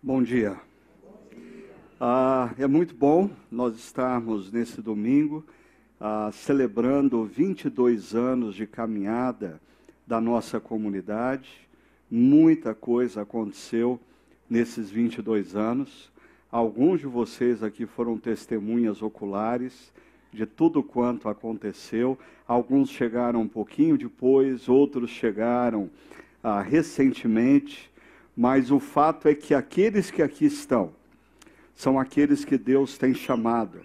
Bom dia. Ah, é muito bom nós estarmos nesse domingo ah, celebrando 22 anos de caminhada da nossa comunidade. Muita coisa aconteceu nesses 22 anos. Alguns de vocês aqui foram testemunhas oculares de tudo quanto aconteceu. Alguns chegaram um pouquinho depois, outros chegaram ah, recentemente mas o fato é que aqueles que aqui estão são aqueles que Deus tem chamado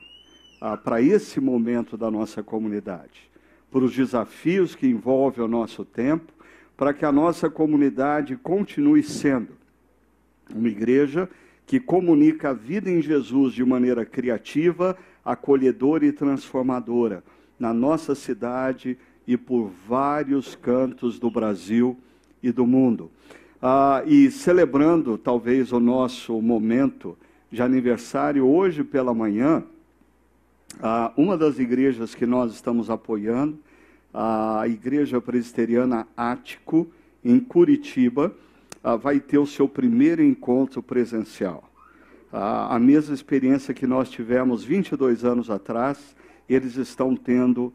ah, para esse momento da nossa comunidade, para os desafios que envolvem o nosso tempo, para que a nossa comunidade continue sendo uma igreja que comunica a vida em Jesus de maneira criativa, acolhedora e transformadora na nossa cidade e por vários cantos do Brasil e do mundo. Ah, e celebrando talvez o nosso momento de aniversário, hoje pela manhã, ah, uma das igrejas que nós estamos apoiando, a Igreja Presbiteriana Ático, em Curitiba, ah, vai ter o seu primeiro encontro presencial. a mesma experiência que nós tivemos 22 anos atrás, eles estão tendo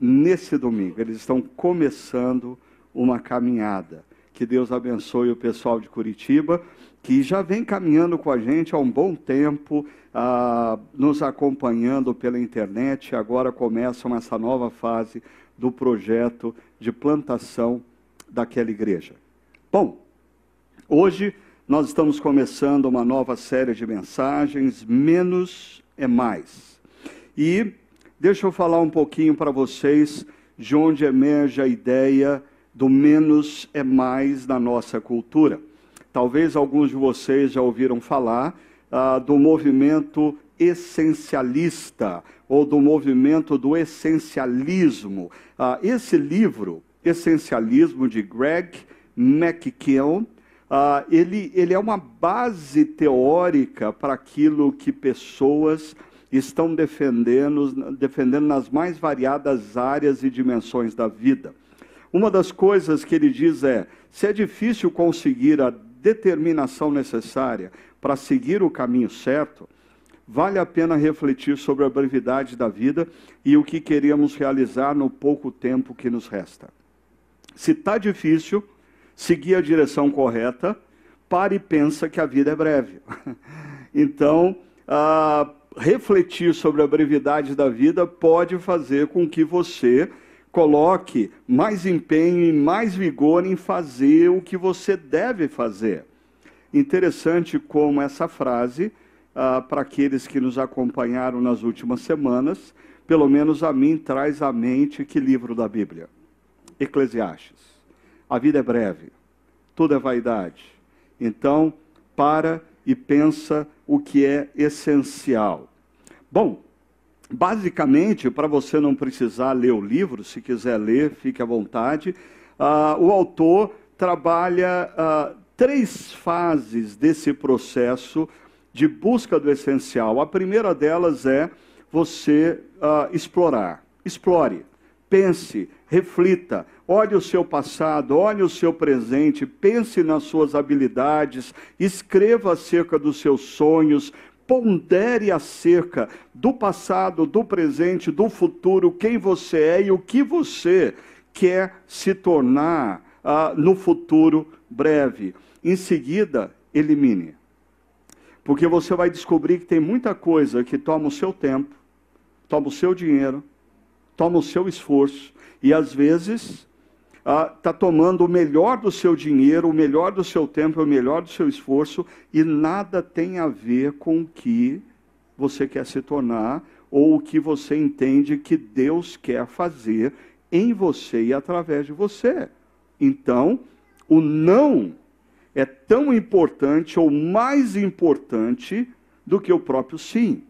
nesse domingo, eles estão começando uma caminhada. Que Deus abençoe o pessoal de Curitiba, que já vem caminhando com a gente há um bom tempo, ah, nos acompanhando pela internet. Agora começam essa nova fase do projeto de plantação daquela igreja. Bom, hoje nós estamos começando uma nova série de mensagens, Menos é Mais. E deixa eu falar um pouquinho para vocês de onde emerge a ideia do menos é mais na nossa cultura. Talvez alguns de vocês já ouviram falar ah, do movimento essencialista ou do movimento do essencialismo. Ah, esse livro, Essencialismo, de Greg McKeown, ah, ele, ele é uma base teórica para aquilo que pessoas estão defendendo, defendendo nas mais variadas áreas e dimensões da vida. Uma das coisas que ele diz é: se é difícil conseguir a determinação necessária para seguir o caminho certo, vale a pena refletir sobre a brevidade da vida e o que queremos realizar no pouco tempo que nos resta. Se está difícil seguir a direção correta, pare e pensa que a vida é breve. então, refletir sobre a brevidade da vida pode fazer com que você coloque mais empenho e mais vigor em fazer o que você deve fazer. Interessante como essa frase, ah, para aqueles que nos acompanharam nas últimas semanas, pelo menos a mim traz à mente que livro da Bíblia? Eclesiastes. A vida é breve, tudo é vaidade. Então, para e pensa o que é essencial. Bom, Basicamente, para você não precisar ler o livro, se quiser ler, fique à vontade, uh, o autor trabalha uh, três fases desse processo de busca do essencial. A primeira delas é você uh, explorar. Explore, pense, reflita, olhe o seu passado, olhe o seu presente, pense nas suas habilidades, escreva acerca dos seus sonhos, pondere acerca do passado, do presente, do futuro, quem você é e o que você quer se tornar uh, no futuro breve. Em seguida, elimine. Porque você vai descobrir que tem muita coisa que toma o seu tempo, toma o seu dinheiro, toma o seu esforço, e às vezes está ah, tomando o melhor do seu dinheiro, o melhor do seu tempo, o melhor do seu esforço, e nada tem a ver com o que você quer se tornar ou o que você entende que Deus quer fazer em você e através de você. Então, o não é tão importante ou mais importante do que o próprio sim.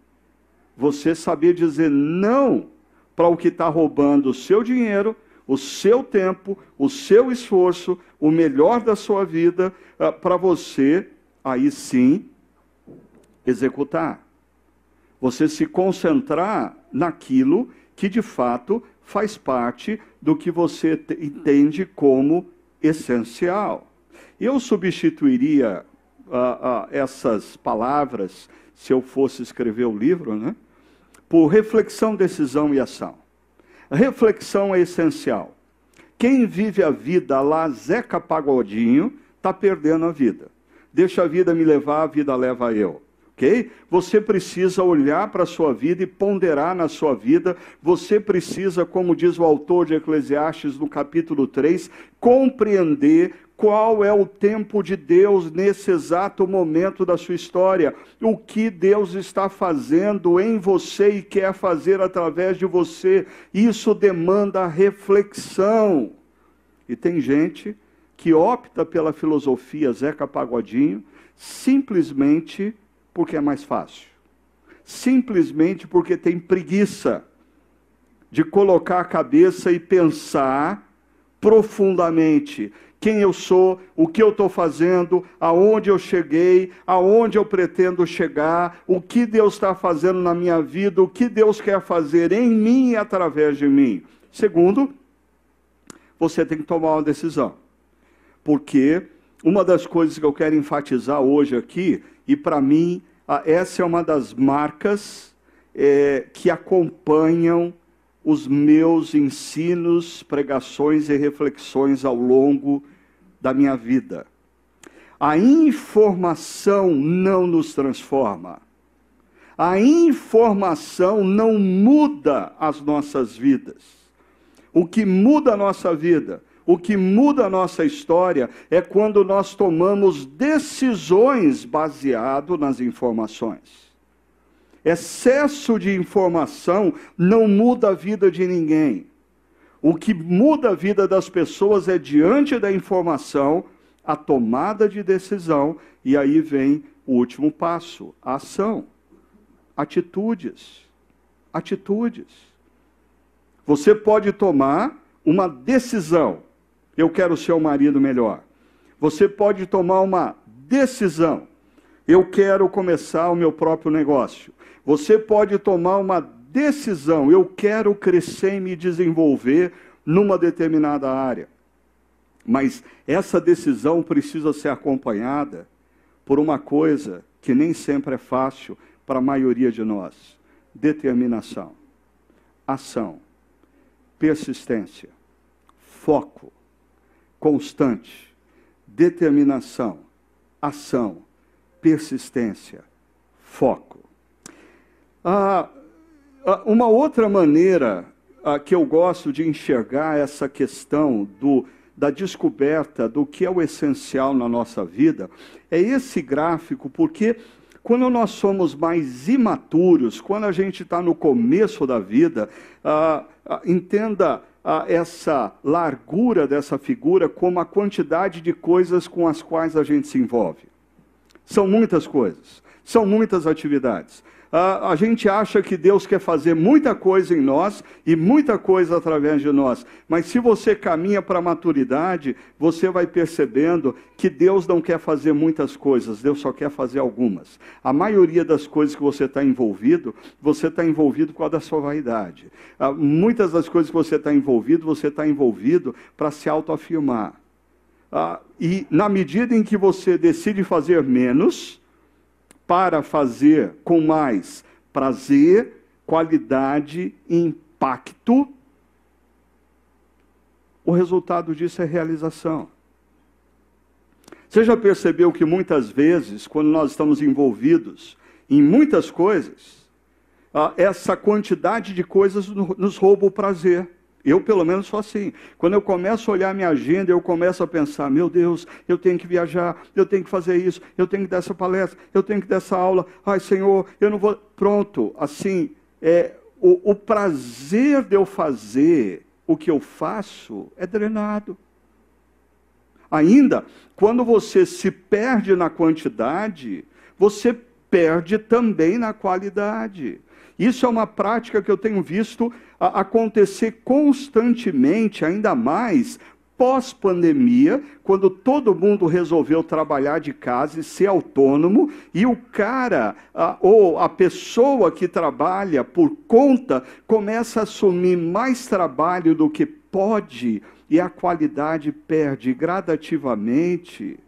Você saber dizer não para o que está roubando o seu dinheiro, o seu tempo, o seu esforço, o melhor da sua vida, uh, para você, aí sim, executar. Você se concentrar naquilo que de fato faz parte do que você entende como essencial. Eu substituiria ah, ah, essas palavras se eu fosse escrever o livro, né? Por reflexão, decisão e ação. Reflexão é essencial. Quem vive a vida lá Zeca Pagodinho está perdendo a vida. Deixa a vida me levar, a vida leva eu. Ok? Você precisa olhar para a sua vida e ponderar na sua vida. Você precisa, como diz o autor de Eclesiastes no capítulo 3, compreender qual é o tempo de Deus nesse exato momento da sua história, o que Deus está fazendo em você e quer fazer através de você. Isso demanda reflexão. E tem gente que opta pela filosofia Zeca Pagodinho simplesmente porque é mais fácil. Simplesmente porque tem preguiça de colocar a cabeça e pensar profundamente quem eu sou, o que eu estou fazendo, aonde eu cheguei, aonde eu pretendo chegar, o que Deus está fazendo na minha vida, o que Deus quer fazer em mim e através de mim. Segundo, você tem que tomar uma decisão. Porque uma das coisas que eu quero enfatizar hoje aqui, e para mim, essa é uma das marcas é, que acompanham os meus ensinos, pregações e reflexões ao longo da minha vida. A informação não nos transforma. A informação não muda as nossas vidas. O que muda a nossa vida, o que muda a nossa história é quando nós tomamos decisões baseado nas informações. Excesso de informação não muda a vida de ninguém. O que muda a vida das pessoas é diante da informação, a tomada de decisão, e aí vem o último passo, a ação. Atitudes. Atitudes. Você pode tomar uma decisão. Eu quero ser um marido melhor. Você pode tomar uma decisão. Eu quero começar o meu próprio negócio. Você pode tomar uma decisão, eu quero crescer e me desenvolver numa determinada área. Mas essa decisão precisa ser acompanhada por uma coisa que nem sempre é fácil para a maioria de nós: determinação, ação, persistência, foco, constante, determinação, ação, persistência, foco. Ah, ah, uma outra maneira ah, que eu gosto de enxergar essa questão do, da descoberta do que é o essencial na nossa vida é esse gráfico, porque quando nós somos mais imaturos, quando a gente está no começo da vida, ah, ah, entenda ah, essa largura dessa figura como a quantidade de coisas com as quais a gente se envolve. São muitas coisas, são muitas atividades a, a gente acha que Deus quer fazer muita coisa em nós e muita coisa através de nós. Mas se você caminha para a maturidade, você vai percebendo que Deus não quer fazer muitas coisas, Deus só quer fazer algumas. A maioria das coisas que você está envolvido, você está envolvido com a da sua vaidade. Ah, muitas das coisas que você está envolvido, você está envolvido para se autoafirmar. Ah, e na medida em que você decide fazer menos, para fazer com mais prazer, qualidade e impacto, o resultado disso é realização. Você já percebeu que muitas vezes, quando nós estamos envolvidos em muitas coisas, ah, essa quantidade de coisas nos rouba o prazer. Eu, pelo menos, sou assim. Quando eu começo a olhar minha agenda, eu começo a pensar: meu Deus, eu tenho que viajar, eu tenho que fazer isso, eu tenho que dar essa palestra, eu tenho que dar essa aula. Ai, Senhor, eu não vou. Pronto, assim, é, o, o prazer de eu fazer o que eu faço é drenado. Ainda, quando você se perde na quantidade, você perde também na qualidade. Isso é uma prática que eu tenho visto acontecer constantemente, ainda mais pós-pandemia, quando todo mundo resolveu trabalhar de casa e ser autônomo, e o cara, ou a pessoa que trabalha por conta, começa a assumir mais trabalho do que pode, e a qualidade perde gradativamente.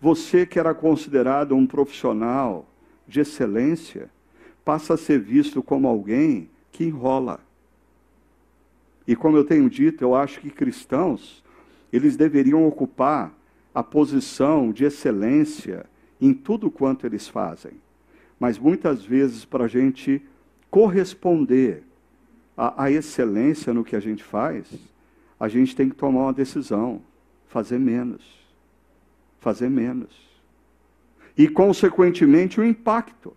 você que era considerado um profissional de excelência, passa a ser visto como alguém que enrola. E como eu tenho dito, eu acho que cristãos, eles deveriam ocupar a posição de excelência em tudo quanto eles fazem. Mas muitas vezes, para a gente corresponder à, à excelência no que a gente faz, a gente tem que tomar uma decisão: fazer menos. Fazer menos. E, consequentemente, o impacto.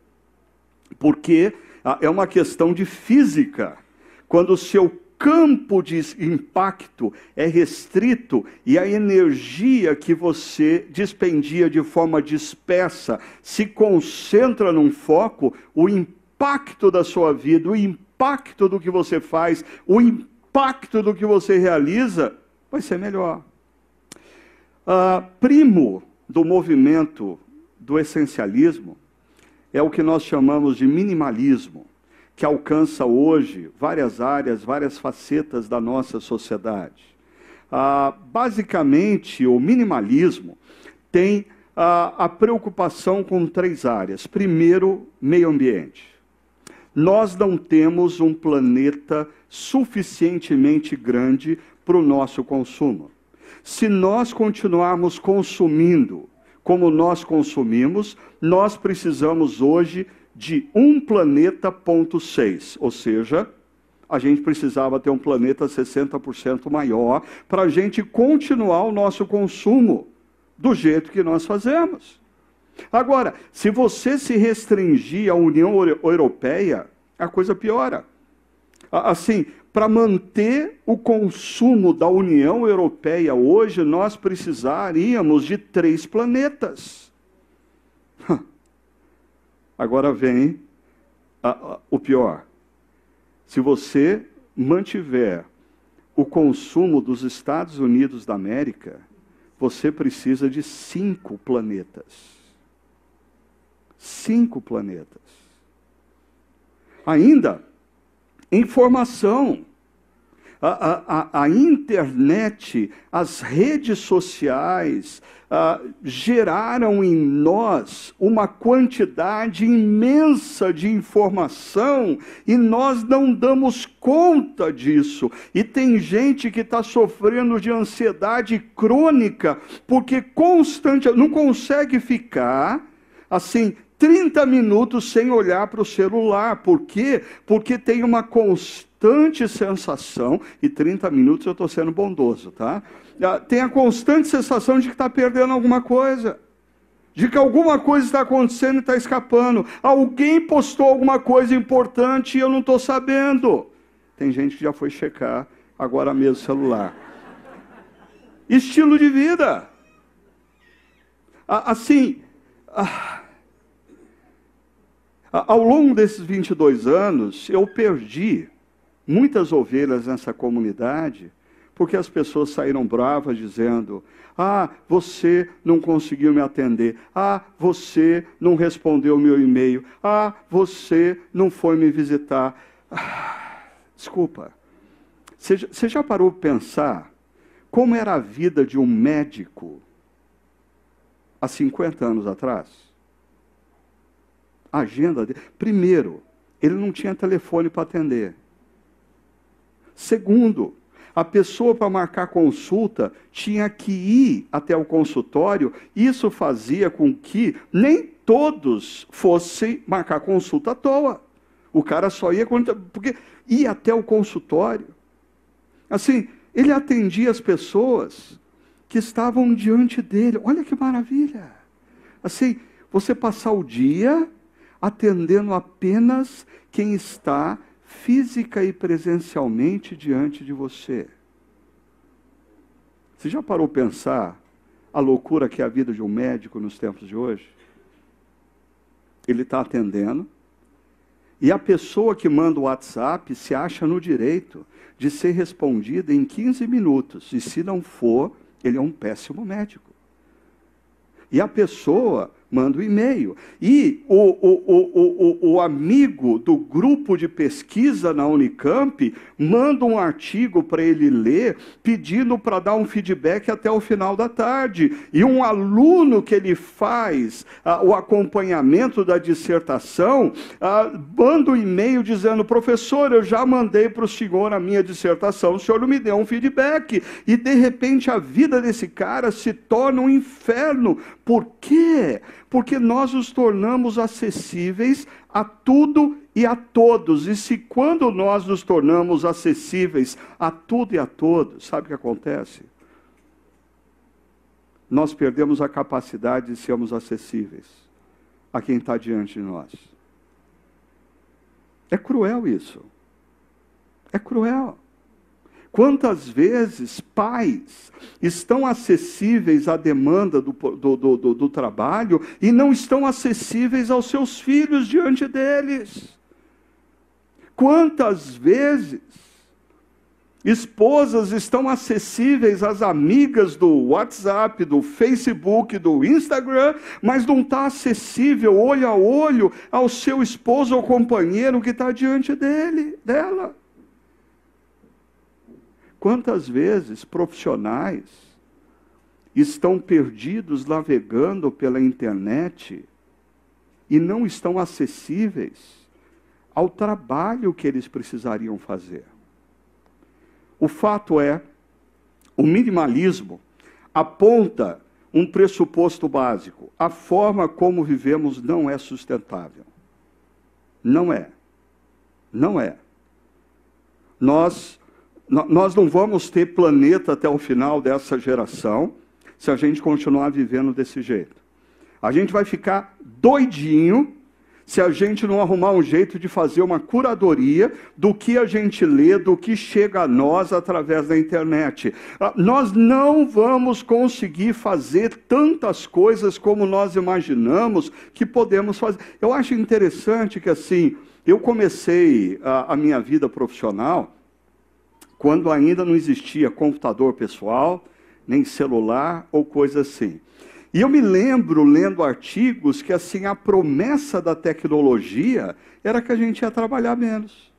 Porque ah, é uma questão de física. Quando o seu campo de impacto é restrito e a energia que você dispendia de forma dispersa se concentra num foco, o impacto da sua vida, o impacto do que você faz, o impacto do que você realiza vai ser melhor. Uh, primo do movimento do essencialismo é o que nós chamamos de minimalismo que alcança hoje várias áreas, várias facetas da nossa sociedade. Ah, basicamente, o minimalismo tem ah, a preocupação com três áreas. Primeiro, meio ambiente. Nós não temos um planeta suficientemente grande para o nosso consumo. Se nós continuarmos consumindo como nós consumimos, nós precisamos hoje de um planeta ponto 6, ou seja, a gente precisava ter um planeta 60% maior para a gente continuar o nosso consumo do jeito que nós fazemos. Agora, se você se restringir à União Europeia, a coisa piora. Assim, para manter o consumo da União Europeia hoje, nós precisaríamos de três planetas. Agora vem a, a, o pior. Se você mantiver o consumo dos Estados Unidos da América, você precisa de cinco planetas. Cinco planetas. Ainda, informação a, a, a internet, as redes sociais, uh, geraram em nós uma quantidade imensa de informação e nós não damos conta disso. E tem gente que está sofrendo de ansiedade crônica porque constante, não consegue ficar assim 30 minutos sem olhar para o celular. Por quê? Porque tem uma constante sensação, e 30 minutos eu estou sendo bondoso, tá? Ah, tem a constante sensação de que está perdendo alguma coisa. De que alguma coisa está acontecendo e está escapando. Alguém postou alguma coisa importante e eu não estou sabendo. Tem gente que já foi checar agora mesmo o celular. Estilo de vida. Assim, ah, ao longo desses 22 anos, eu perdi muitas ovelhas nessa comunidade, porque as pessoas saíram bravas dizendo: Ah, você não conseguiu me atender. Ah, você não respondeu o meu e-mail. Ah, você não foi me visitar. Ah, desculpa. Você já parou para pensar como era a vida de um médico há 50 anos atrás? Agenda dele. Primeiro, ele não tinha telefone para atender. Segundo, a pessoa para marcar consulta tinha que ir até o consultório, isso fazia com que nem todos fossem marcar consulta à toa. O cara só ia porque ia até o consultório. Assim, ele atendia as pessoas que estavam diante dele. Olha que maravilha! Assim, você passar o dia atendendo apenas quem está física e presencialmente diante de você. Você já parou pensar a loucura que é a vida de um médico nos tempos de hoje? Ele está atendendo, e a pessoa que manda o WhatsApp se acha no direito de ser respondida em 15 minutos, e se não for, ele é um péssimo médico. E a pessoa manda um e-mail. E o, o, o, o, o amigo do grupo de pesquisa na Unicamp manda um artigo para ele ler, pedindo para dar um feedback até o final da tarde. E um aluno que ele faz ah, o acompanhamento da dissertação ah, manda um e-mail dizendo: professor, eu já mandei para o senhor a minha dissertação, o senhor não me deu um feedback. E de repente a vida desse cara se torna um inferno. Por quê? Porque nós nos tornamos acessíveis a tudo e a todos. E se quando nós nos tornamos acessíveis a tudo e a todos, sabe o que acontece? Nós perdemos a capacidade de sermos acessíveis a quem está diante de nós. É cruel isso. É cruel. Quantas vezes pais estão acessíveis à demanda do, do, do, do, trabalho e não estão acessíveis aos seus filhos diante deles? Quantas vezes esposas estão acessíveis às amigas do WhatsApp, do Facebook, do Instagram, mas não está acessível olho a olho ao seu esposo ou companheiro que está diante dele, dela? Quantas vezes profissionais estão perdidos navegando pela internet e não estão acessíveis ao trabalho que eles precisariam fazer? O fato é, o minimalismo aponta um pressuposto básico: a forma como vivemos não é sustentável. Não é. Não é. Nós nós não vamos ter planeta até o final dessa geração se a gente continuar vivendo desse jeito. A gente vai ficar doidinho se a gente não arrumar um jeito de fazer uma curadoria do que a gente lê, do que chega a nós através da internet. Ah, nós não vamos conseguir fazer tantas coisas como nós imaginamos que podemos fazer. Eu acho interessante que assim, eu comecei a, a minha vida profissional quando ainda não existia computador pessoal, nem celular ou coisa assim. E eu me lembro lendo artigos que assim a promessa da tecnologia era que a gente ia trabalhar menos.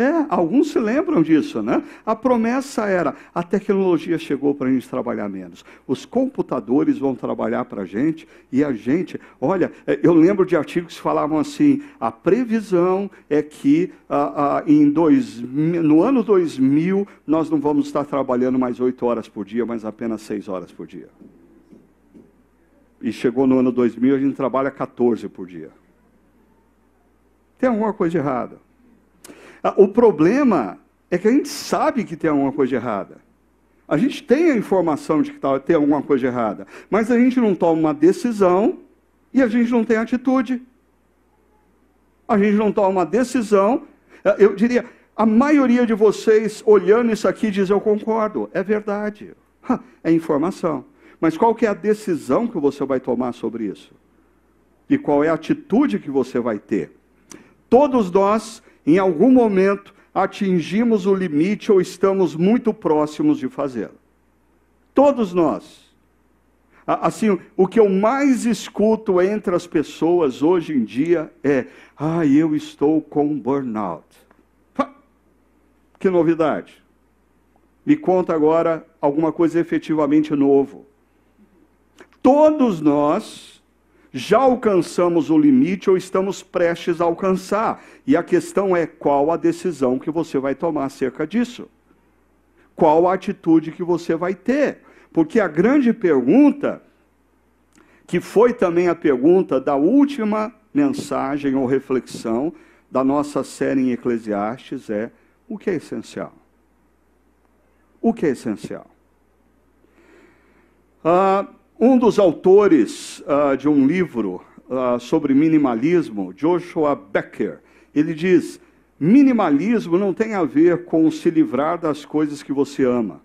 É, alguns se lembram disso, né? A promessa era: a tecnologia chegou para a gente trabalhar menos. Os computadores vão trabalhar para a gente e a gente. Olha, é, eu lembro de artigos que falavam assim: a previsão é que ah, ah, em dois, no ano 2000 nós não vamos estar trabalhando mais oito horas por dia, mas apenas seis horas por dia. E chegou no ano 2000 a gente trabalha 14 por dia. Tem alguma coisa errada. Ah, o problema é que a gente sabe que tem alguma coisa errada. A gente tem a informação de que tá, tem alguma coisa errada, mas a gente não toma uma decisão e a gente não tem atitude. A gente não toma uma decisão. Ah, eu diria, a maioria de vocês olhando isso aqui diz eu concordo, é verdade. É informação. Mas qual que é a decisão que você vai tomar sobre isso? E qual é a atitude que você vai ter? Todos nós em algum momento atingimos o limite ou estamos muito próximos de fazê-lo. Todos nós. Assim, o que eu mais escuto entre as pessoas hoje em dia é: ah, eu estou com burnout. Que novidade. Me conta agora alguma coisa efetivamente novo. Todos nós já alcançamos o limite ou estamos prestes a alcançar. E a questão é qual a decisão que você vai tomar acerca disso? Qual a atitude que você vai ter? Porque a grande pergunta, que foi também a pergunta da última mensagem ou reflexão da nossa série em Eclesiastes, é: o que é essencial? O que é essencial? Ah, um dos autores uh, de um livro uh, sobre minimalismo, Joshua Becker, ele diz: minimalismo não tem a ver com se livrar das coisas que você ama.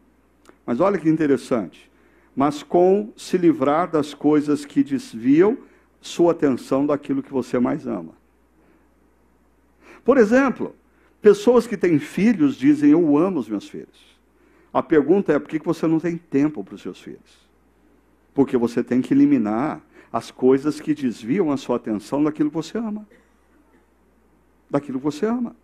Mas olha que interessante. Mas com se livrar das coisas que desviam sua atenção daquilo que você mais ama. Por exemplo, pessoas que têm filhos dizem: Eu amo os meus filhos. A pergunta é: por que você não tem tempo para os seus filhos? Porque você tem que eliminar as coisas que desviam a sua atenção daquilo que você ama. Daquilo que você ama.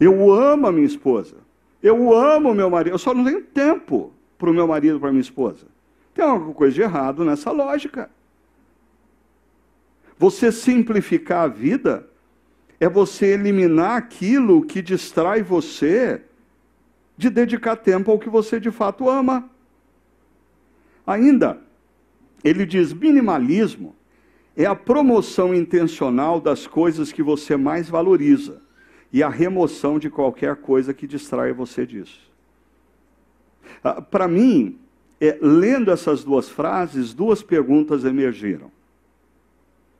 Eu amo a minha esposa. Eu amo o meu marido. Eu só não tenho tempo para o meu marido, para minha esposa. Tem alguma coisa de errado nessa lógica. Você simplificar a vida é você eliminar aquilo que distrai você de dedicar tempo ao que você de fato ama. Ainda, ele diz: minimalismo é a promoção intencional das coisas que você mais valoriza e a remoção de qualquer coisa que distrai você disso. Ah, Para mim, é, lendo essas duas frases, duas perguntas emergiram.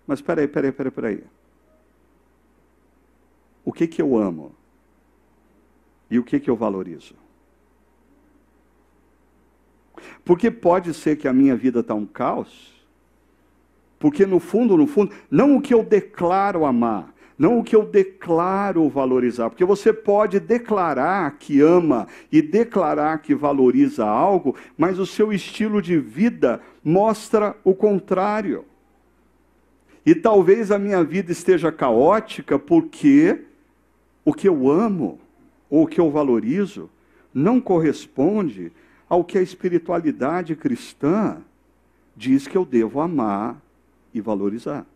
Mas peraí, peraí, peraí, peraí. O que que eu amo? E o que que eu valorizo? Porque pode ser que a minha vida está um caos, porque no fundo, no fundo, não o que eu declaro amar, não o que eu declaro valorizar, porque você pode declarar que ama e declarar que valoriza algo, mas o seu estilo de vida mostra o contrário. E talvez a minha vida esteja caótica porque o que eu amo ou o que eu valorizo não corresponde ao que a espiritualidade cristã diz que eu devo amar e valorizar.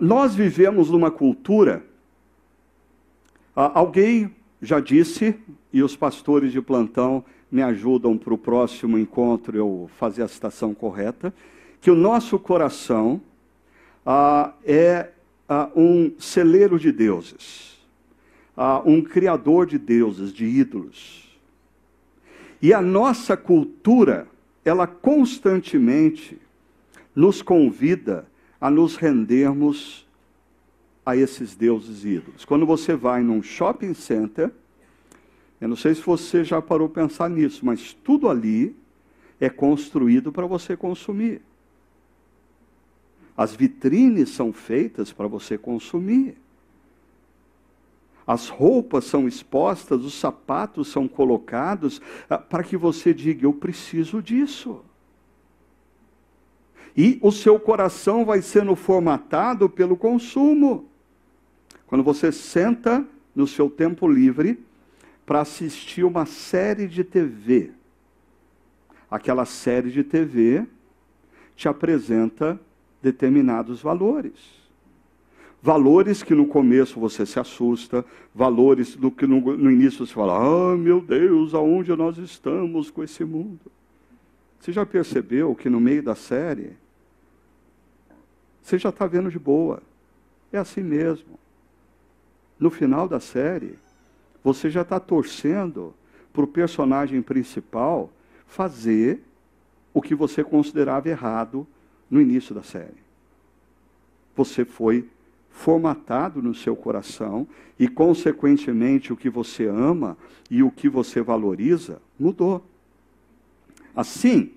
Nós vivemos numa cultura, alguém já disse, e os pastores de plantão me ajudam para o próximo encontro eu fazer a citação correta, que o nosso coração ah, é ah, um celeiro de deuses, ah, um criador de deuses, de ídolos. E a nossa cultura, ela constantemente nos convida a nos rendermos a esses deuses ídolos. Quando você vai num shopping center, eu não sei se você já parou pensar nisso, mas tudo ali é construído para você consumir. As vitrines são feitas para você consumir. As roupas são expostas, os sapatos são colocados ah, para que você diga: Eu preciso disso. E o seu coração vai sendo formatado pelo consumo. Quando você senta no seu tempo livre para assistir uma série de TV, aquela série de TV te apresenta determinados valores. Valores que no começo você se assusta, valores do que no, no início você fala: ah, meu Deus, aonde nós estamos com esse mundo? Você já percebeu que no meio da série, você já está vendo de boa. É assim mesmo. No final da série, você já está torcendo para o personagem principal fazer o que você considerava errado no início da série. Você foi formatado no seu coração e, consequentemente, o que você ama e o que você valoriza mudou. Assim,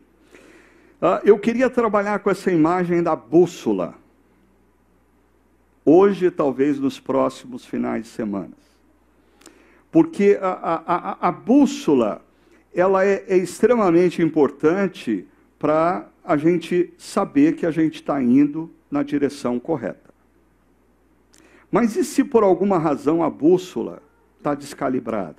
ah, eu queria trabalhar com essa imagem da bússola. Hoje, talvez nos próximos finais de semana. Porque a, a, a, bússola, ela é, é extremamente importante para a gente saber que a gente está indo na direção correta. Mas e se por alguma razão a bússola está descalibrada?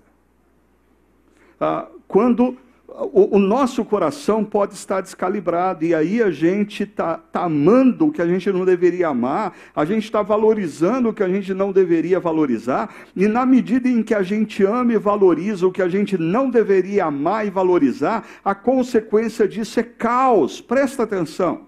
Ah, quando o, o, nosso coração pode estar descalibrado, e aí a gente está tá amando o que a gente não deveria amar, a gente está valorizando o que a gente não deveria valorizar, e na medida em que a gente ama e valoriza o que a gente não deveria amar e valorizar, a consequência disso é caos. Presta atenção.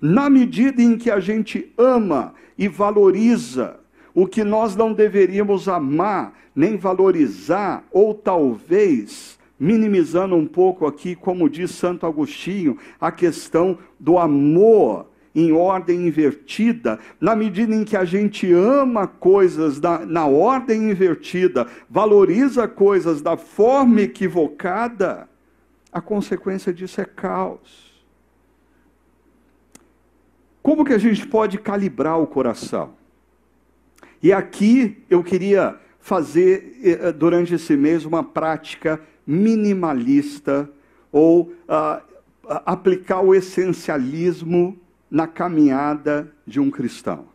Na medida em que a gente ama e valoriza o que nós não deveríamos amar, nem valorizar, ou talvez minimizando um pouco aqui, como diz Santo Agostinho, a questão do amor em ordem invertida, na medida em que a gente ama coisas na, na ordem invertida, valoriza coisas da forma equivocada, a consequência disso é caos. Como que a gente pode calibrar o coração? E aqui eu queria fazer eh, durante esse mês uma prática minimalista ou uh, aplicar o essencialismo na caminhada de um cristão.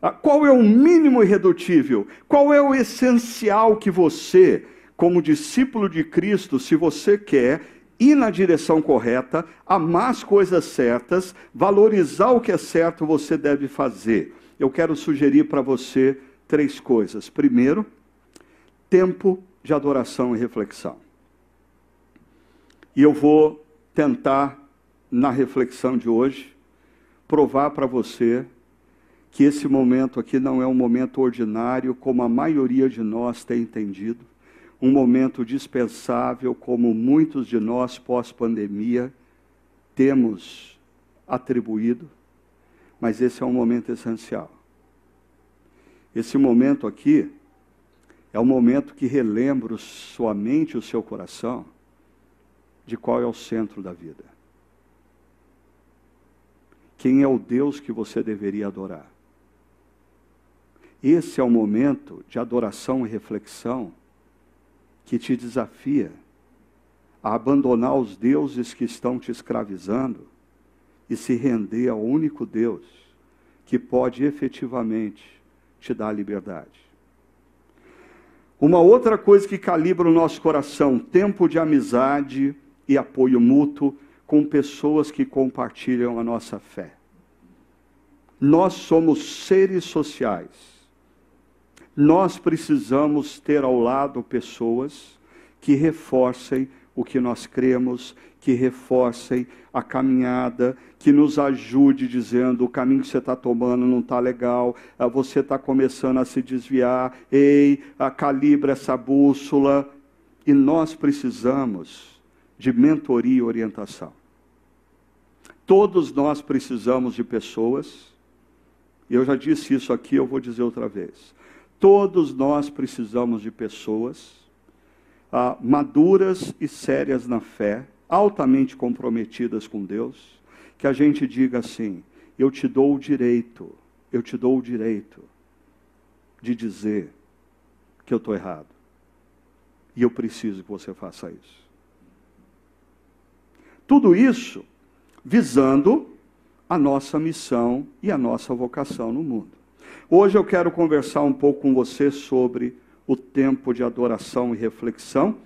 Ah, qual é o mínimo irredutível? Qual é o essencial que você, como discípulo de Cristo, se você quer ir na direção correta, amar as coisas certas, valorizar o que é certo, você deve fazer? Eu quero sugerir para você três coisas. Primeiro, tempo de adoração e reflexão. E eu vou tentar, na reflexão de hoje, provar para você que esse momento aqui não é um momento ordinário, como a maioria de nós tem entendido, um momento dispensável, como muitos de nós pós-pandemia temos atribuído, mas esse é um momento essencial. Esse momento aqui é um momento que relembra sua mente e o seu coração de qual é o centro da vida. Quem é o Deus que você deveria adorar? Esse é o momento de adoração e reflexão que te desafia a abandonar os deuses que estão te escravizando e se render ao único Deus que pode efetivamente te dar liberdade. Uma outra coisa que calibra o nosso coração, tempo de amizade e apoio mútuo com pessoas que compartilham a nossa fé. Nós somos seres sociais. Nós precisamos ter ao lado pessoas que reforcem o que nós cremos, que reforcem a caminhada, que nos ajude dizendo o caminho que você está tomando não está legal, ah, você está começando a se desviar, ei, calibra essa bússola. E nós precisamos de mentoria e orientação. Todos nós precisamos de pessoas, eu já disse isso aqui, eu vou dizer outra vez. Todos nós precisamos de pessoas ah, maduras e sérias na fé, altamente comprometidas com Deus, que a gente diga assim: eu te dou o direito, eu te dou o direito de dizer que eu estou errado. E eu preciso que você faça isso. Tudo isso visando a nossa missão e a nossa vocação no mundo. Hoje eu quero conversar um pouco com você sobre o tempo de adoração e reflexão,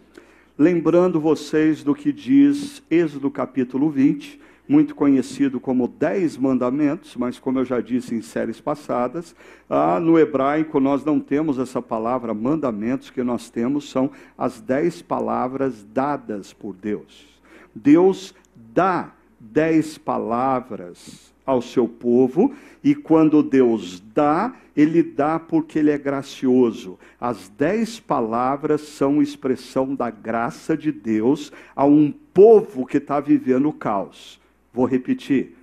lembrando vocês do que diz Êxodo capítulo 20, muito conhecido como Dez Mandamentos, mas como eu já disse em séries passadas, ah, no hebraico nós não temos essa palavra mandamentos, que nós temos são as dez palavras dadas por Deus. Deus dá dez palavras ao seu povo, e quando Deus dá, ele dá porque ele é gracioso. As dez palavras são expressão da graça de Deus a um povo que está vivendo o caos. Vou repetir.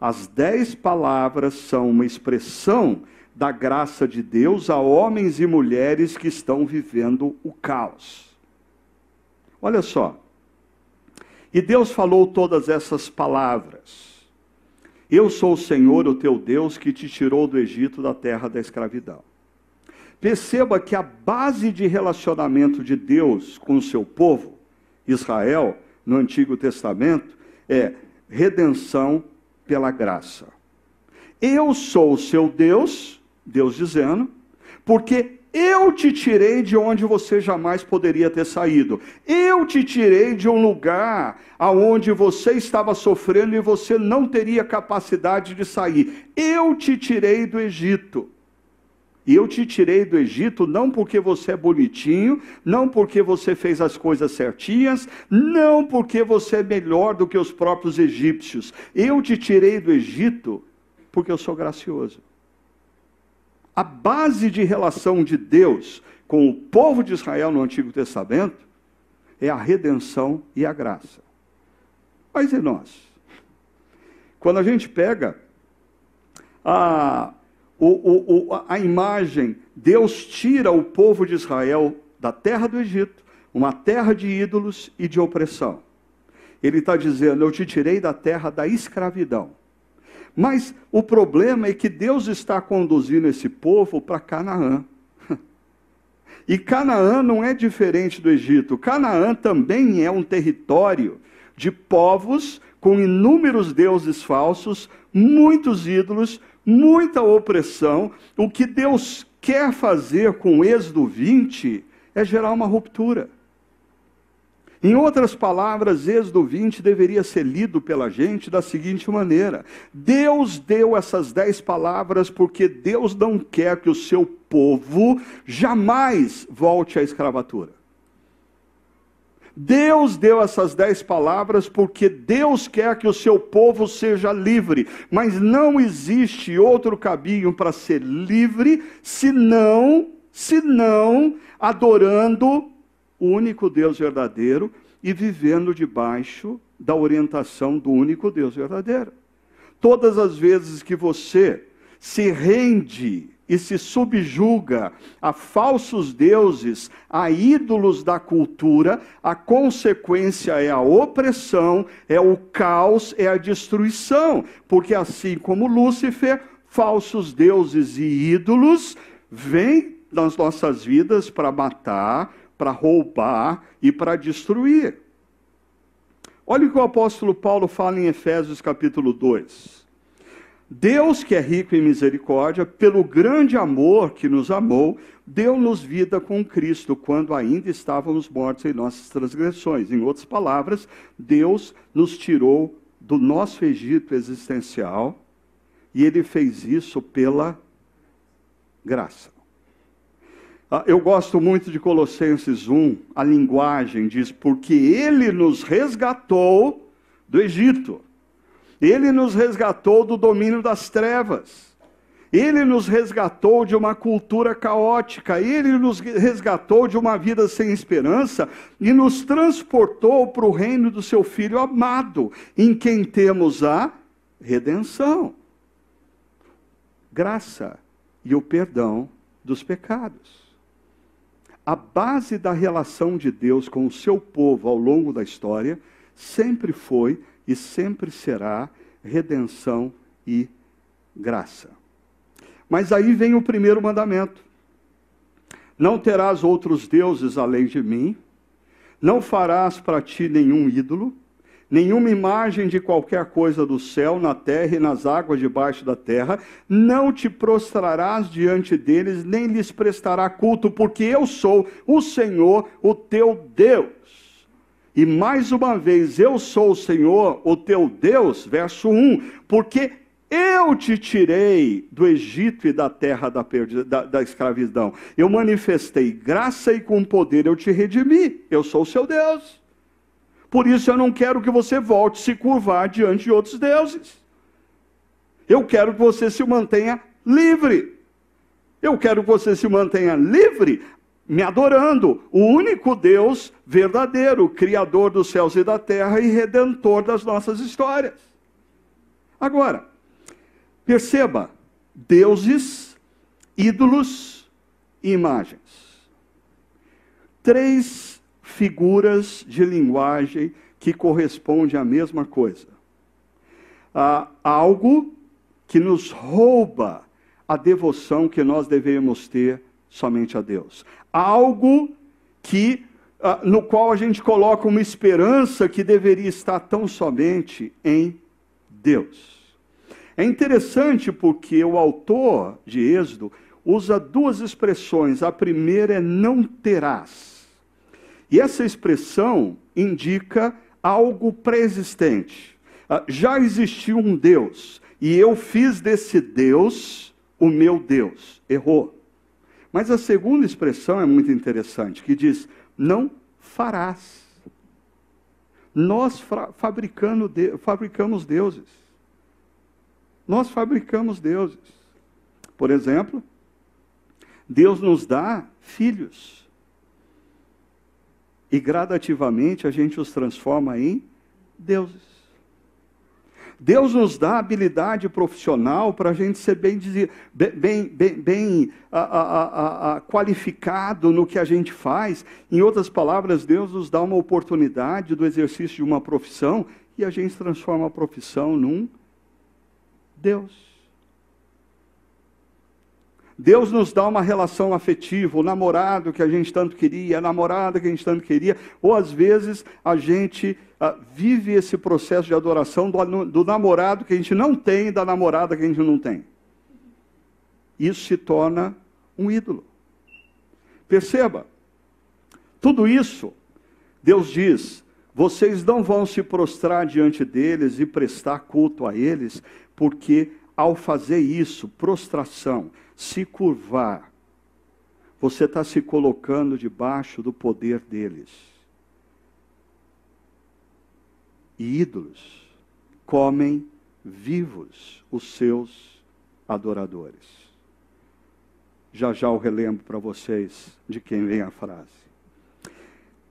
As dez palavras são uma expressão da graça de Deus a homens e mulheres que estão vivendo o caos. Olha só. E Deus falou todas essas palavras. Eu sou o Senhor, o teu Deus, que te tirou do Egito, da terra da escravidão. Perceba que a base de relacionamento de Deus com o seu povo, Israel, no Antigo Testamento, é redenção pela graça. Eu sou o seu Deus, Deus dizendo, porque eu te tirei de onde você jamais poderia ter saído. Eu te tirei de um lugar aonde você estava sofrendo e você não teria capacidade de sair. Eu te tirei do Egito. E eu te tirei do Egito não porque você é bonitinho, não porque você fez as coisas certinhas, não porque você é melhor do que os próprios egípcios. Eu te tirei do Egito porque eu sou gracioso. A base de relação de Deus com o povo de Israel no Antigo Testamento é a redenção e a graça. Mas e nós? Quando a gente pega a, o, o, a imagem, Deus tira o povo de Israel da terra do Egito, uma terra de ídolos e de opressão. Ele está dizendo: Eu te tirei da terra da escravidão. Mas o problema é que Deus está conduzindo esse povo para Canaã. E Canaã não é diferente do Egito. Canaã também é um território de povos com inúmeros deuses falsos, muitos ídolos, muita opressão. O que Deus quer fazer com Êxodo 20 é gerar uma ruptura. Em outras palavras, Êxodo 20 deveria ser lido pela gente da seguinte maneira: Deus deu essas dez palavras porque Deus não quer que o seu povo jamais volte à escravatura. Deus deu essas dez palavras porque Deus quer que o seu povo seja livre, mas não existe outro caminho para ser livre senão, senão adorando o único Deus verdadeiro e vivendo debaixo da orientação do único Deus verdadeiro. Todas as vezes que você se rende e se subjuga a falsos deuses, a ídolos da cultura, a consequência é a opressão, é o caos, é a destruição. Porque assim como Lúcifer, falsos deuses e ídolos vêm nas nossas vidas para matar, para roubar e para destruir. Olha o que o apóstolo Paulo fala em Efésios capítulo 2. Deus, que é rico em misericórdia, pelo grande amor que nos amou, deu-nos vida com Cristo, quando ainda estávamos mortos em nossas transgressões. Em outras palavras, Deus nos tirou do nosso Egito existencial e ele fez isso pela graça. Ah, eu gosto muito de Colossenses 1, a linguagem diz: porque ele nos resgatou do Egito, ele nos resgatou do domínio das trevas, ele nos resgatou de uma cultura caótica, ele nos resgatou de uma vida sem esperança e nos transportou para o reino do seu Filho amado, em quem temos a redenção, graça e o perdão dos pecados a base da relação de Deus com o seu povo ao longo da história sempre foi e sempre será redenção e graça. Mas aí vem o primeiro mandamento: Não terás outros deuses além de mim, não farás para ti nenhum ídolo nenhuma imagem de qualquer coisa do céu, na terra e nas águas debaixo da terra, não te prostrarás diante deles, nem lhes prestará culto, porque eu sou o Senhor, o teu Deus. E mais uma vez, eu sou o Senhor, o teu Deus, verso 1, porque eu te tirei do Egito e da terra da, da, da, escravidão. Eu manifestei graça e com poder eu te redimi. Eu sou o seu Deus. Por isso eu não quero que você volte se curvar diante de outros deuses. Eu quero que você se mantenha livre. Eu quero que você se mantenha livre, me adorando, o único Deus verdadeiro, Criador dos céus e da terra e redentor das nossas histórias. Agora, perceba: deuses, ídolos e imagens. Três figuras de linguagem que correspondem à mesma coisa. Algo que nos rouba a devoção que nós devemos ter somente a Deus. Algo que ah, no qual a gente coloca uma esperança que deveria estar tão somente em Deus. É interessante porque o autor de Êxodo usa duas expressões. A primeira é não terás. E essa expressão indica algo pré-existente. Ah, já existiu um Deus, e eu fiz desse Deus o meu Deus. Errou. Mas a segunda expressão é muito interessante, que diz: não farás. Nós de, fabricamos deuses. Nós fabricamos deuses. Por exemplo, Deus nos dá filhos e gradativamente a gente os transforma em deuses. Deus nos dá habilidade profissional para a gente ser bem, bem, bem, bem a, a, a, qualificado no que a gente faz. Em outras palavras, Deus nos dá uma oportunidade do exercício de uma profissão e a gente transforma a profissão num Deus. Deus nos dá uma relação afetiva, o namorado que a gente tanto queria, a namorada que a gente tanto queria, ou às vezes a gente ah, vive esse processo de adoração do, do namorado que a gente não tem e da namorada que a gente não tem. Isso se torna um ídolo. Perceba, tudo isso, Deus diz: vocês não vão se prostrar diante deles e prestar culto a eles, porque ao fazer isso, prostração, se curvar, você está se colocando debaixo do poder deles. E ídolos comem vivos os seus adoradores. Já já eu relembro para vocês de quem vem a frase.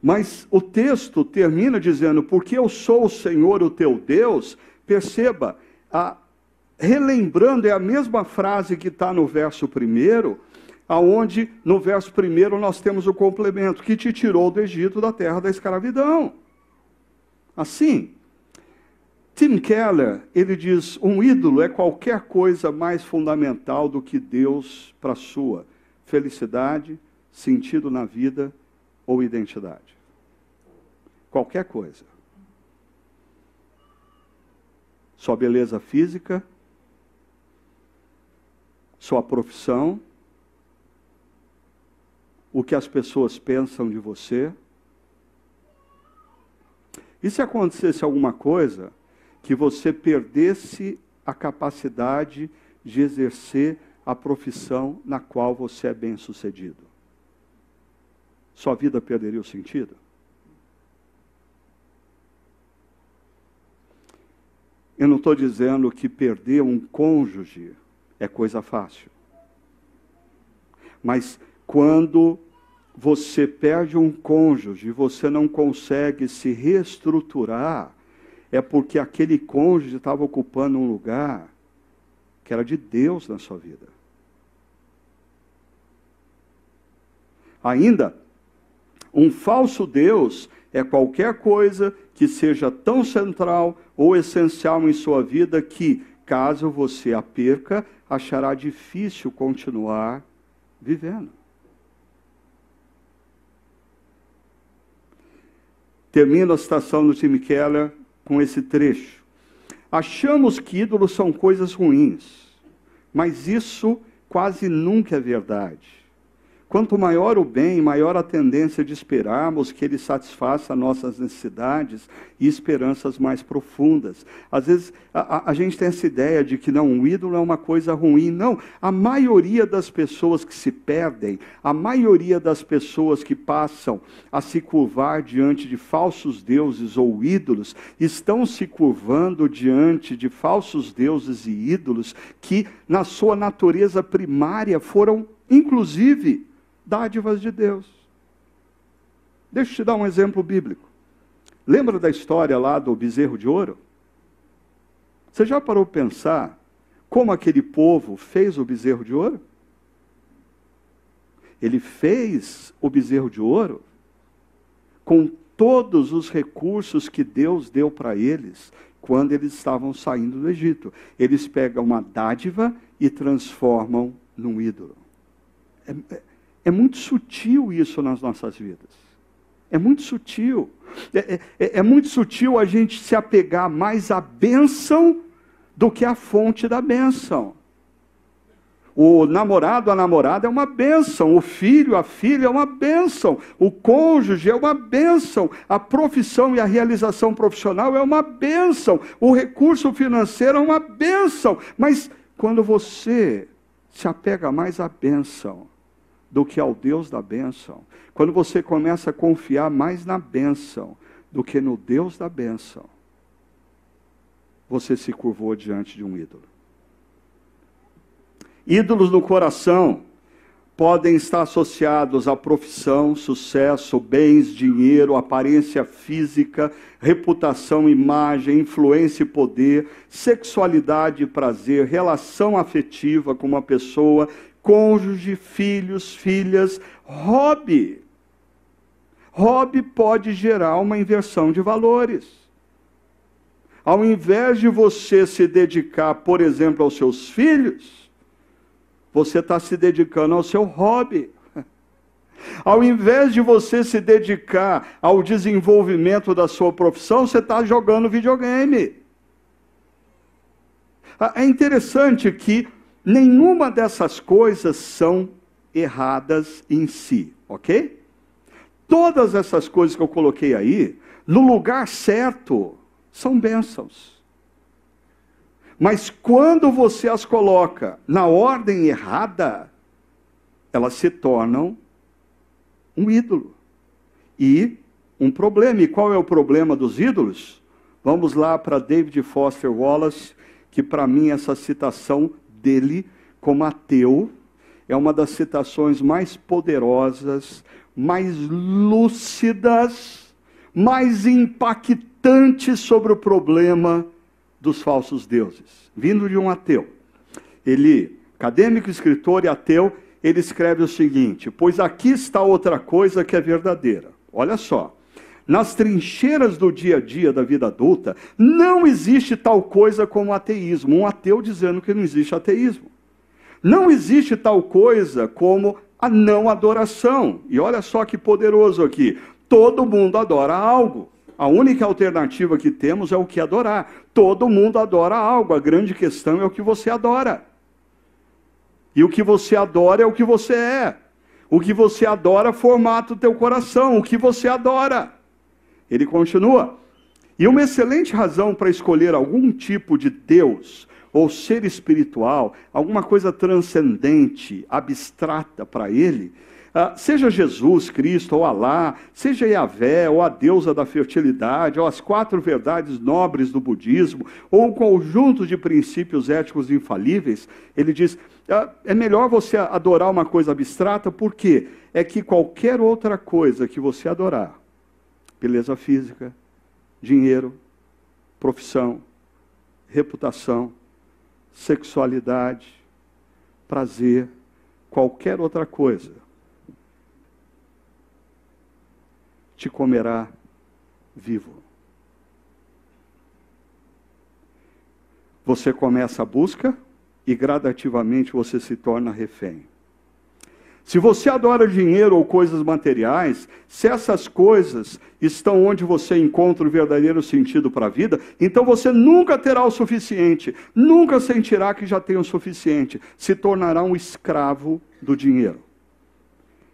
Mas o texto termina dizendo: Porque eu sou o Senhor, o teu Deus. Perceba, a, relembrando, é a mesma frase que está no verso primeiro, aonde no verso primeiro nós temos o complemento, que te tirou do Egito, da terra da escravidão. Assim, Tim Keller, ele diz, um ídolo é qualquer coisa mais fundamental do que Deus para sua felicidade, sentido na vida ou identidade. Qualquer coisa. Sua beleza física, sua profissão, o que as pessoas pensam de você. E se acontecesse alguma coisa que você perdesse a capacidade de exercer a profissão na qual você é bem sucedido? Sua vida perderia o sentido? Eu não estou dizendo que perder um cônjuge é coisa fácil. Mas quando você perde um cônjuge e você não consegue se reestruturar, é porque aquele cônjuge estava ocupando um lugar que era de Deus na sua vida. Ainda, um falso Deus é qualquer coisa que seja tão central ou essencial em sua vida que, caso você a perca, achará difícil continuar vivendo. Termino a citação do Tim Keller com esse trecho. Achamos que ídolos são coisas ruins, mas isso quase nunca é verdade. Quanto maior o bem, maior a tendência de esperarmos que ele satisfaça nossas necessidades e esperanças mais profundas. Às vezes a, a, a, gente tem essa ideia de que não, um ídolo é uma coisa ruim. Não, a maioria das pessoas que se perdem, a maioria das pessoas que passam a se curvar diante de falsos deuses ou ídolos, estão se curvando diante de falsos deuses e ídolos que, na sua natureza primária, foram, inclusive, dádivas de Deus. Deixa eu te dar um exemplo bíblico. Lembra da história lá do bezerro de ouro? Você já parou para pensar como aquele povo fez o bezerro de ouro? Ele fez o bezerro de ouro com todos os recursos que Deus deu para eles quando eles estavam saindo do Egito. Eles pegam uma dádiva e transformam num ídolo. É, é, é muito sutil isso nas nossas vidas. É muito sutil. É, é, é, muito sutil a gente se apegar mais à bênção do que à fonte da bênção. O namorado, a namorada é uma bênção, o filho, a filha é uma bênção, o cônjuge é uma bênção, a profissão e a realização profissional é uma bênção, o recurso financeiro é uma bênção. Mas quando você se apega mais à bênção, do que ao Deus da bênção, quando você começa a confiar mais na bênção do que no Deus da bênção, você se curvou diante de um ídolo. Ídolos no coração podem estar associados à profissão, sucesso, bens, dinheiro, aparência física, reputação, imagem, influência e poder, sexualidade e prazer, relação afetiva com uma pessoa cônjuge, filhos, filhas, hobby. Hobby pode gerar uma inversão de valores. Ao invés de você se dedicar, por exemplo, aos seus filhos, você está se dedicando ao seu hobby. Ao invés de você se dedicar ao desenvolvimento da sua profissão, você está jogando videogame. Ah, é interessante que nenhuma dessas coisas são erradas em si, ok? Todas essas coisas que eu coloquei aí, no lugar certo, são bênçãos. Mas quando você as coloca na ordem errada, elas se tornam um ídolo e um problema. E qual é o problema dos ídolos? Vamos lá para David Foster Wallace, que para mim essa citação dele como ateu é uma das citações mais poderosas, mais lúcidas, mais impactantes sobre o problema dos falsos deuses, vindo de um ateu. Ele, acadêmico, escritor e ateu, ele escreve o seguinte: Pois aqui está outra coisa que é verdadeira. Olha só. Nas trincheiras do dia a dia da vida adulta, não existe tal coisa como ateísmo. Um ateu dizendo que não existe ateísmo. Não existe tal coisa como a não adoração. E olha só que poderoso aqui. Todo mundo adora algo. A única alternativa que temos é o que adorar. Todo mundo adora algo. A grande questão é o que você adora. E o que você adora é o que você é. O que você adora formata o teu coração. O que você adora. Ele continua. E uma excelente razão para escolher algum tipo de Deus ou ser espiritual, alguma coisa transcendente, abstrata para ele, ah, seja Jesus Cristo ou Alá, seja Yahvé ou a deusa da fertilidade, ou as quatro verdades nobres do budismo, ou um conjunto de princípios éticos infalíveis, ele diz: ah, é melhor você adorar uma coisa abstrata, porque é que qualquer outra coisa que você adorar, beleza física, dinheiro, profissão, reputação, sexualidade, prazer, qualquer outra coisa, te comerá vivo. Você começa a busca e gradativamente você se torna refém. Se você adora dinheiro ou coisas materiais, se essas coisas estão onde você encontra o verdadeiro sentido para a vida, então você nunca terá o suficiente, nunca sentirá que já tem o suficiente, se tornará um escravo do dinheiro.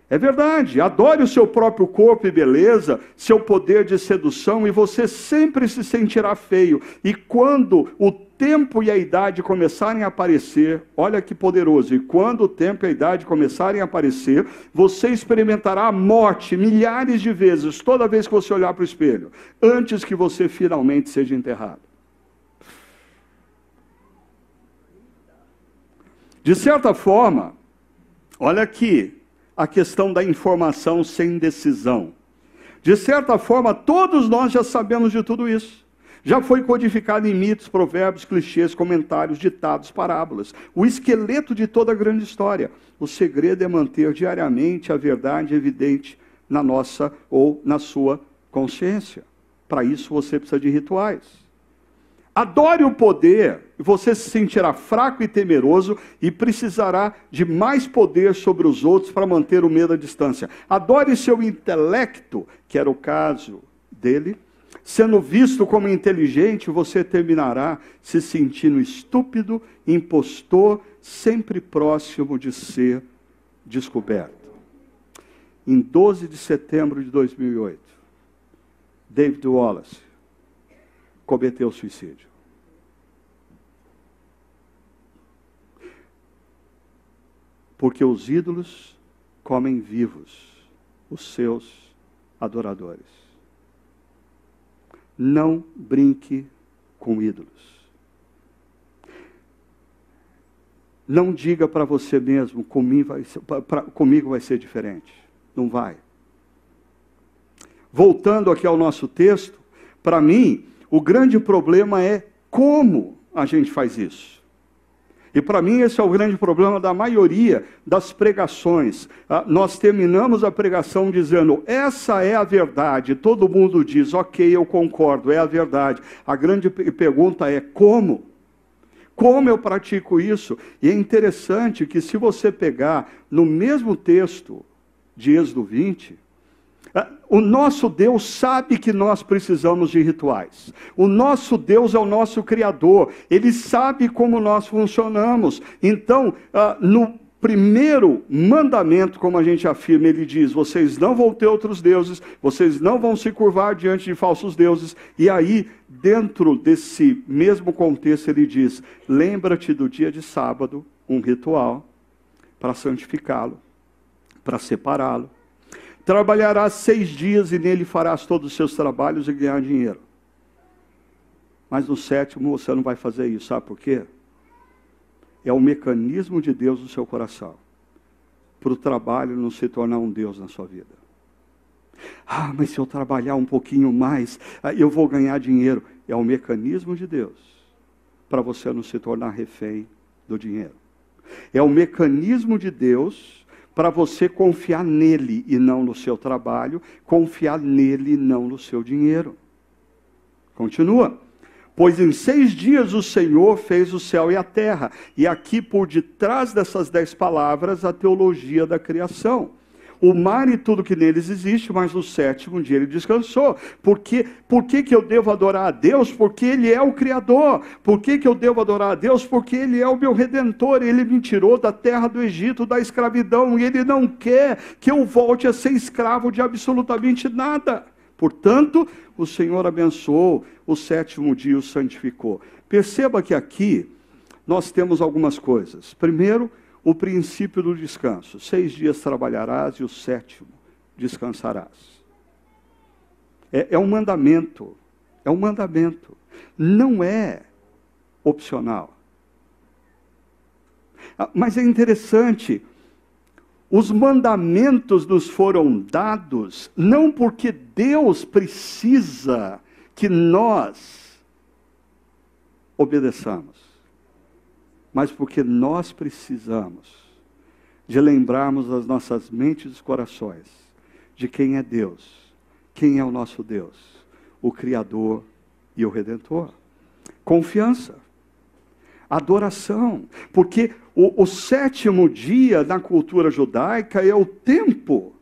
É verdade, adore o seu próprio corpo e beleza, seu poder de sedução, e você sempre se sentirá feio. E quando o tempo e a idade começarem a aparecer, olha que poderoso, e quando o tempo e a idade começarem a aparecer, você experimentará a morte milhares de vezes, toda vez que você olhar para o espelho, antes que você finalmente seja enterrado. De certa forma, olha aqui, a questão da informação sem decisão. De certa forma, todos nós já sabemos de tudo isso. Já foi codificado em mitos, provérbios, clichês, comentários, ditados, parábolas. O esqueleto de toda a grande história. O segredo é manter diariamente a verdade evidente na nossa ou na sua consciência. Para isso você precisa de rituais. Adore o poder, você se sentirá fraco e temeroso e precisará de mais poder sobre os outros para manter o medo à distância. Adore seu intelecto, que era o caso dele. Sendo visto como inteligente, você terminará se sentindo estúpido, impostor, sempre próximo de ser descoberto. Em 12 de setembro de 2008, David Wallace cometeu suicídio. Porque os ídolos comem vivos os seus adoradores. Não brinque com ídolos. Não diga para você mesmo, comigo vai, ser, pra, comigo vai ser diferente. Não vai. Voltando aqui ao nosso texto, para mim, o grande problema é como a gente faz isso. E para mim esse é o grande problema da maioria das pregações. Ah, nós terminamos a pregação dizendo: essa é a verdade. Todo mundo diz: ok, eu concordo, é a verdade. A grande pergunta é: como? Como eu pratico isso? E é interessante que, se você pegar no mesmo texto de Êxodo 20, ah, o nosso Deus sabe que nós precisamos de rituais. O nosso Deus é o nosso Criador. Ele sabe como nós funcionamos. Então, ah, no primeiro mandamento, como a gente afirma, ele diz: vocês não vão ter outros deuses, vocês não vão se curvar diante de falsos deuses. E aí, dentro desse mesmo contexto, ele diz: lembra-te do dia de sábado, um ritual, para santificá-lo, para separá-lo Trabalharás seis dias e nele farás todos os seus trabalhos e ganhar dinheiro. Mas no sétimo você não vai fazer isso, sabe por quê? É o mecanismo de Deus no seu coração. Para o trabalho não se tornar um Deus na sua vida. Ah, mas se eu trabalhar um pouquinho mais, eu vou ganhar dinheiro. É o mecanismo de Deus para você não se tornar refém do dinheiro. É o mecanismo de Deus para você confiar nele e não no seu trabalho, confiar nele e não no seu dinheiro. Continua. Pois em seis dias o Senhor fez o céu e a terra. E aqui por detrás dessas dez palavras, a teologia da criação o mar e tudo que neles existe, mas no sétimo dia ele descansou. Por, quê? Por que, que eu devo adorar a Deus? Porque Ele é o Criador. Por que, que eu devo adorar a Deus? Porque Ele é o meu Redentor. Ele me tirou da terra do Egito, da escravidão, e Ele não quer que eu volte a ser escravo de absolutamente nada. Portanto, o Senhor abençoou o sétimo dia, o santificou. Perceba que aqui nós temos algumas coisas. Primeiro, o princípio do descanso. Seis dias trabalharás e o sétimo descansarás. É, é um mandamento. É um mandamento. Não é opcional. Ah, mas é interessante, os mandamentos nos foram dados não porque Deus precisa que nós obedeçamos mas porque nós precisamos de lembrarmos as nossas mentes e corações de quem é Deus, quem é o nosso Deus, o Criador e o Redentor. Confiança, adoração, porque o, o sétimo dia na cultura judaica é o tempo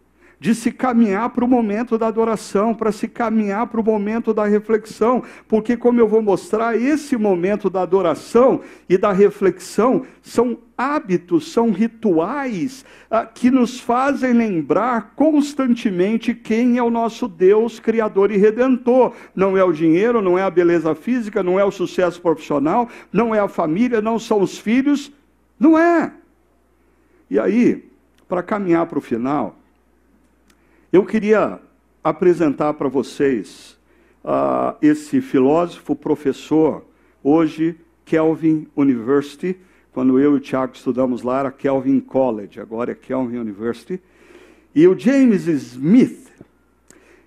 de se caminhar para o momento da adoração, para se caminhar para o momento da reflexão, porque, como eu vou mostrar, esse momento da adoração e da reflexão são hábitos, são rituais ah, que nos fazem lembrar constantemente quem é o nosso Deus, Criador e Redentor. Não é o dinheiro, não é a beleza física, não é o sucesso profissional, não é a família, não são os filhos, não é. E aí, para caminhar para o final, eu queria apresentar para vocês uh, esse filósofo, professor, hoje, Kelvin University. Quando eu e o Tiago estudamos lá, era Kelvin College, agora é Kelvin University. E o James Smith,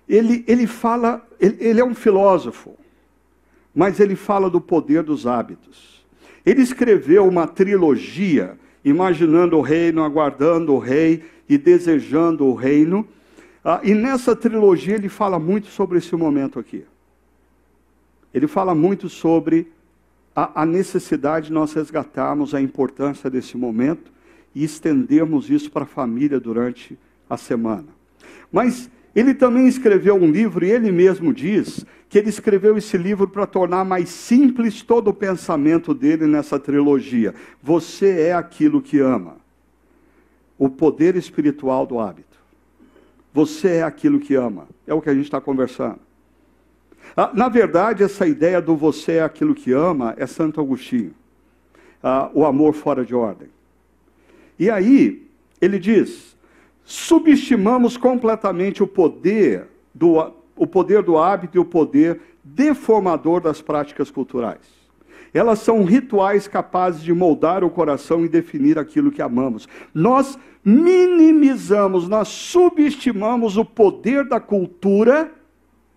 ele, ele fala, ele, ele é um filósofo, mas ele fala do poder dos hábitos. Ele escreveu uma trilogia, imaginando o reino, aguardando o rei e desejando o reino. Ah, e nessa trilogia ele fala muito sobre esse momento aqui. Ele fala muito sobre a, a necessidade de nós resgatarmos a importância desse momento e estendermos isso para a família durante a semana. Mas ele também escreveu um livro, e ele mesmo diz que ele escreveu esse livro para tornar mais simples todo o pensamento dele nessa trilogia. Você é aquilo que ama. O poder espiritual do hábito. Você é aquilo que ama. É o que a gente está conversando. Ah, na verdade, essa ideia do você é aquilo que ama é Santo Agostinho. Ah, o amor fora de ordem. E aí, ele diz: subestimamos completamente o poder do, o poder do hábito e o poder deformador das práticas culturais. Elas são rituais capazes de moldar o coração e definir aquilo que amamos. Nós minimizamos, nós subestimamos o poder da cultura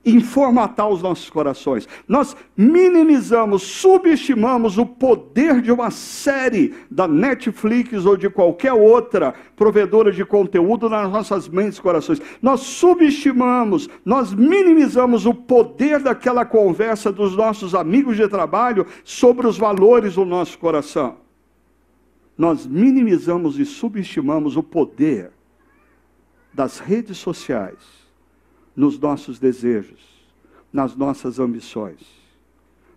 em formatar os nossos corações. Nós minimizamos, subestimamos o poder de uma série da Netflix ou de qualquer outra provedora de conteúdo nas nossas mentes e corações. Nós subestimamos, nós minimizamos o poder daquela conversa dos nossos amigos de trabalho sobre os valores do nosso coração. Nós minimizamos e subestimamos o poder das redes sociais nos nossos desejos, nas nossas ambições,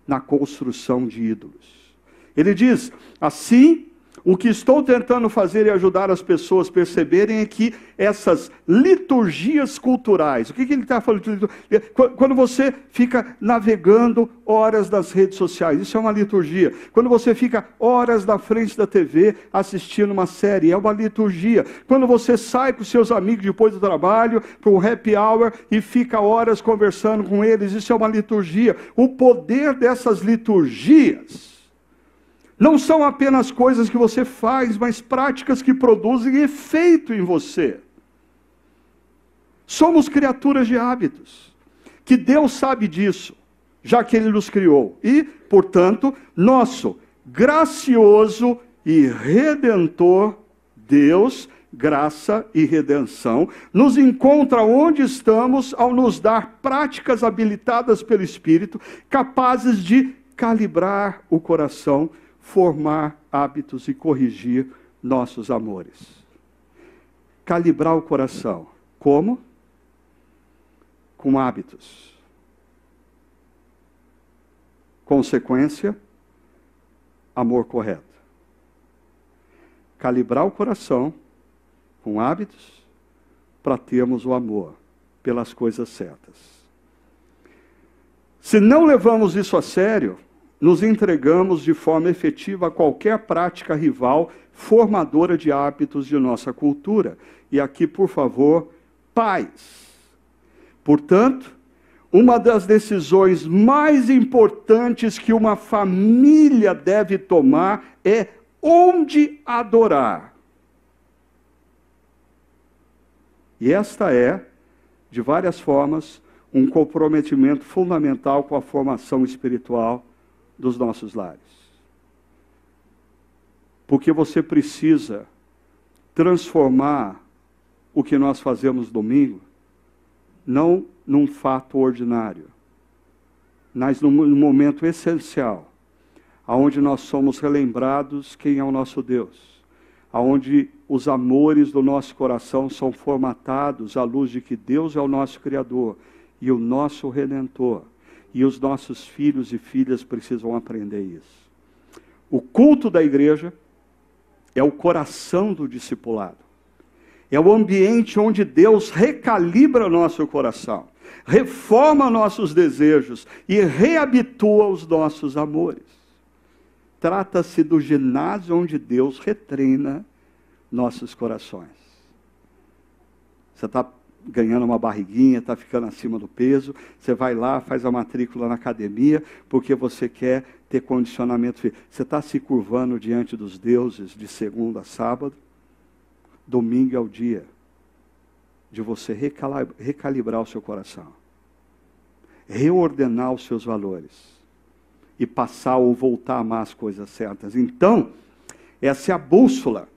na construção de ídolos. Ele diz: assim o que estou tentando fazer e ajudar as pessoas a perceberem é que essas liturgias culturais, o que, que ele está falando? Quando você fica navegando horas nas redes sociais, isso é uma liturgia. Quando você fica horas na frente da TV assistindo uma série, é uma liturgia. Quando você sai com seus amigos depois do trabalho para um happy hour e fica horas conversando com eles, isso é uma liturgia. O poder dessas liturgias não são apenas coisas que você faz, mas práticas que produzem efeito em você. Somos criaturas de hábitos, que Deus sabe disso, já que Ele nos criou. E, portanto, nosso gracioso e redentor Deus, graça e redenção, nos encontra onde estamos ao nos dar práticas habilitadas pelo Espírito, capazes de calibrar o coração formar hábitos e corrigir nossos amores. Calibrar o coração. Como? Com hábitos. Consequência, amor correto. Calibrar o coração com hábitos para termos o amor pelas coisas certas. Se não levamos isso a sério, nos entregamos de forma efetiva a qualquer prática rival formadora de hábitos de nossa cultura. E aqui, por favor, paz. Portanto, uma das decisões mais importantes que uma família deve tomar é onde adorar. E esta é, de várias formas, um comprometimento fundamental com a formação espiritual dos nossos lares. Porque você precisa transformar o que nós fazemos domingo, não num fato ordinário, mas num momento essencial, aonde nós somos relembrados quem é o nosso Deus, aonde os amores do nosso coração são formatados à luz de que Deus é o nosso Criador e o nosso Redentor e os nossos filhos e filhas precisam aprender isso. O culto da igreja é o coração do discipulado. É o ambiente onde Deus recalibra nosso coração, reforma nossos desejos e reabitua os nossos amores. Trata-se do ginásio onde Deus retreina nossos corações. Você está ganhando uma barriguinha, está ficando acima do peso, você vai lá, faz a matrícula na academia, porque você quer ter condicionamento físico. Você está se curvando diante dos deuses de segunda a sábado, domingo é o dia de você recalibrar o seu coração, reordenar os seus valores e passar ou voltar a amar as coisas certas. Então, essa é a bússola.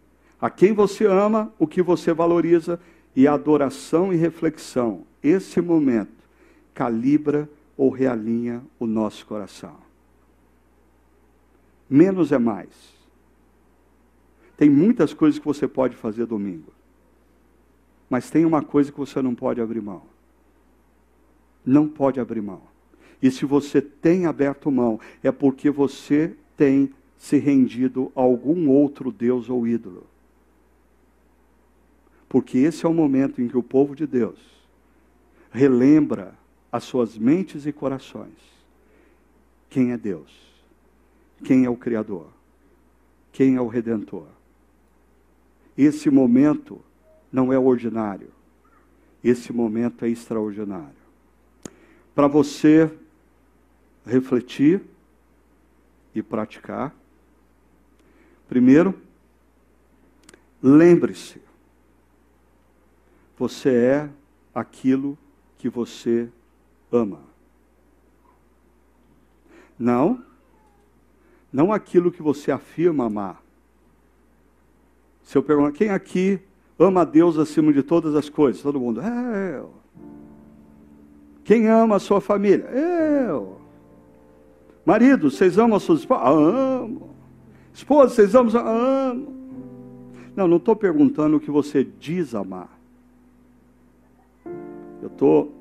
A quem você ama, o que você valoriza e adoração e reflexão, esse momento, calibra ou realinha o nosso coração. Menos é mais. Tem muitas coisas que você pode fazer domingo. Mas tem uma coisa que você não pode abrir mão. Não pode abrir mão. E se você tem aberto mão, é porque você tem se rendido a algum outro Deus ou ídolo. Porque esse é o momento em que o povo de Deus relembra as suas mentes e corações quem é Deus, quem é o Criador, quem é o Redentor. Esse momento não é ordinário, esse momento é extraordinário. Para você refletir e praticar, primeiro, lembre-se você é aquilo que você ama. Não, não aquilo que você afirma amar. Se eu perguntar, quem aqui ama a Deus acima de todas as coisas? Todo mundo, é, eu. Quem ama a sua família? Eu. Marido, vocês amam a sua esposa? Amo. Esposa, vocês amam? Amo. Não, não estou perguntando o que você diz amar. Estou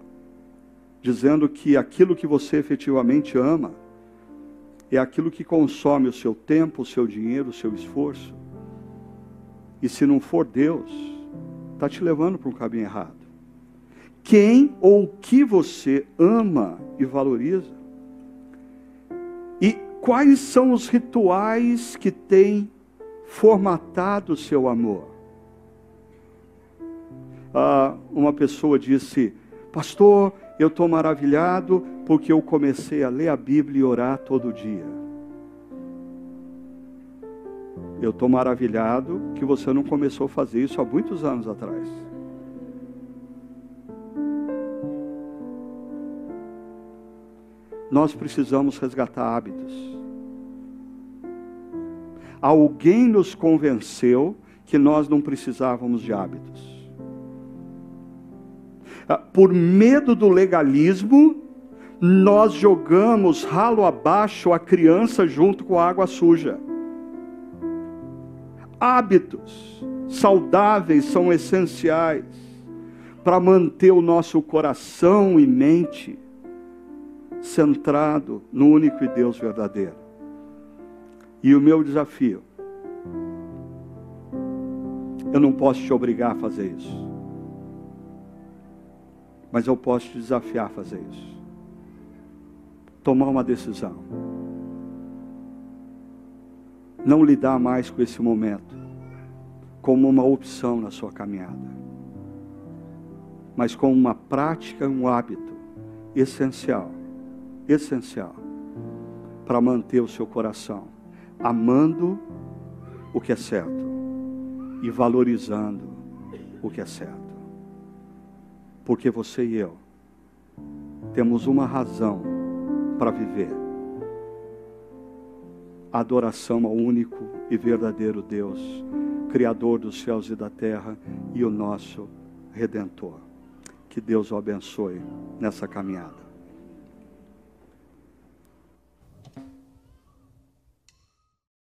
dizendo que aquilo que você efetivamente ama é aquilo que consome o seu tempo, o seu dinheiro, o seu esforço. E se não for Deus, está te levando para um caminho errado. Quem ou o que você ama e valoriza? E quais são os rituais que têm formatado o seu amor? Ah, uma pessoa disse, pastor, eu estou maravilhado porque eu comecei a ler a Bíblia e orar todo dia. Eu estou maravilhado que você não começou a fazer isso há muitos anos atrás. Nós precisamos resgatar hábitos. Alguém nos convenceu que nós não precisávamos de hábitos. Ah, por medo do legalismo, nós jogamos ralo abaixo a criança junto com a água suja hábitos saudáveis são essenciais para manter o nosso coração e mente centrado no único Deus verdadeiro. E o meu desafio, eu não posso te obrigar a fazer isso, mas eu posso te desafiar a fazer isso. Tomar uma decisão não lidar mais com esse momento como uma opção na sua caminhada, mas como uma prática, um hábito essencial, essencial para manter o seu coração amando o que é certo e valorizando o que é certo. Porque você e eu temos uma razão para viver adoração ao único e verdadeiro Deus, Criador dos céus e da terra e o nosso Redentor. Que Deus o abençoe nessa caminhada.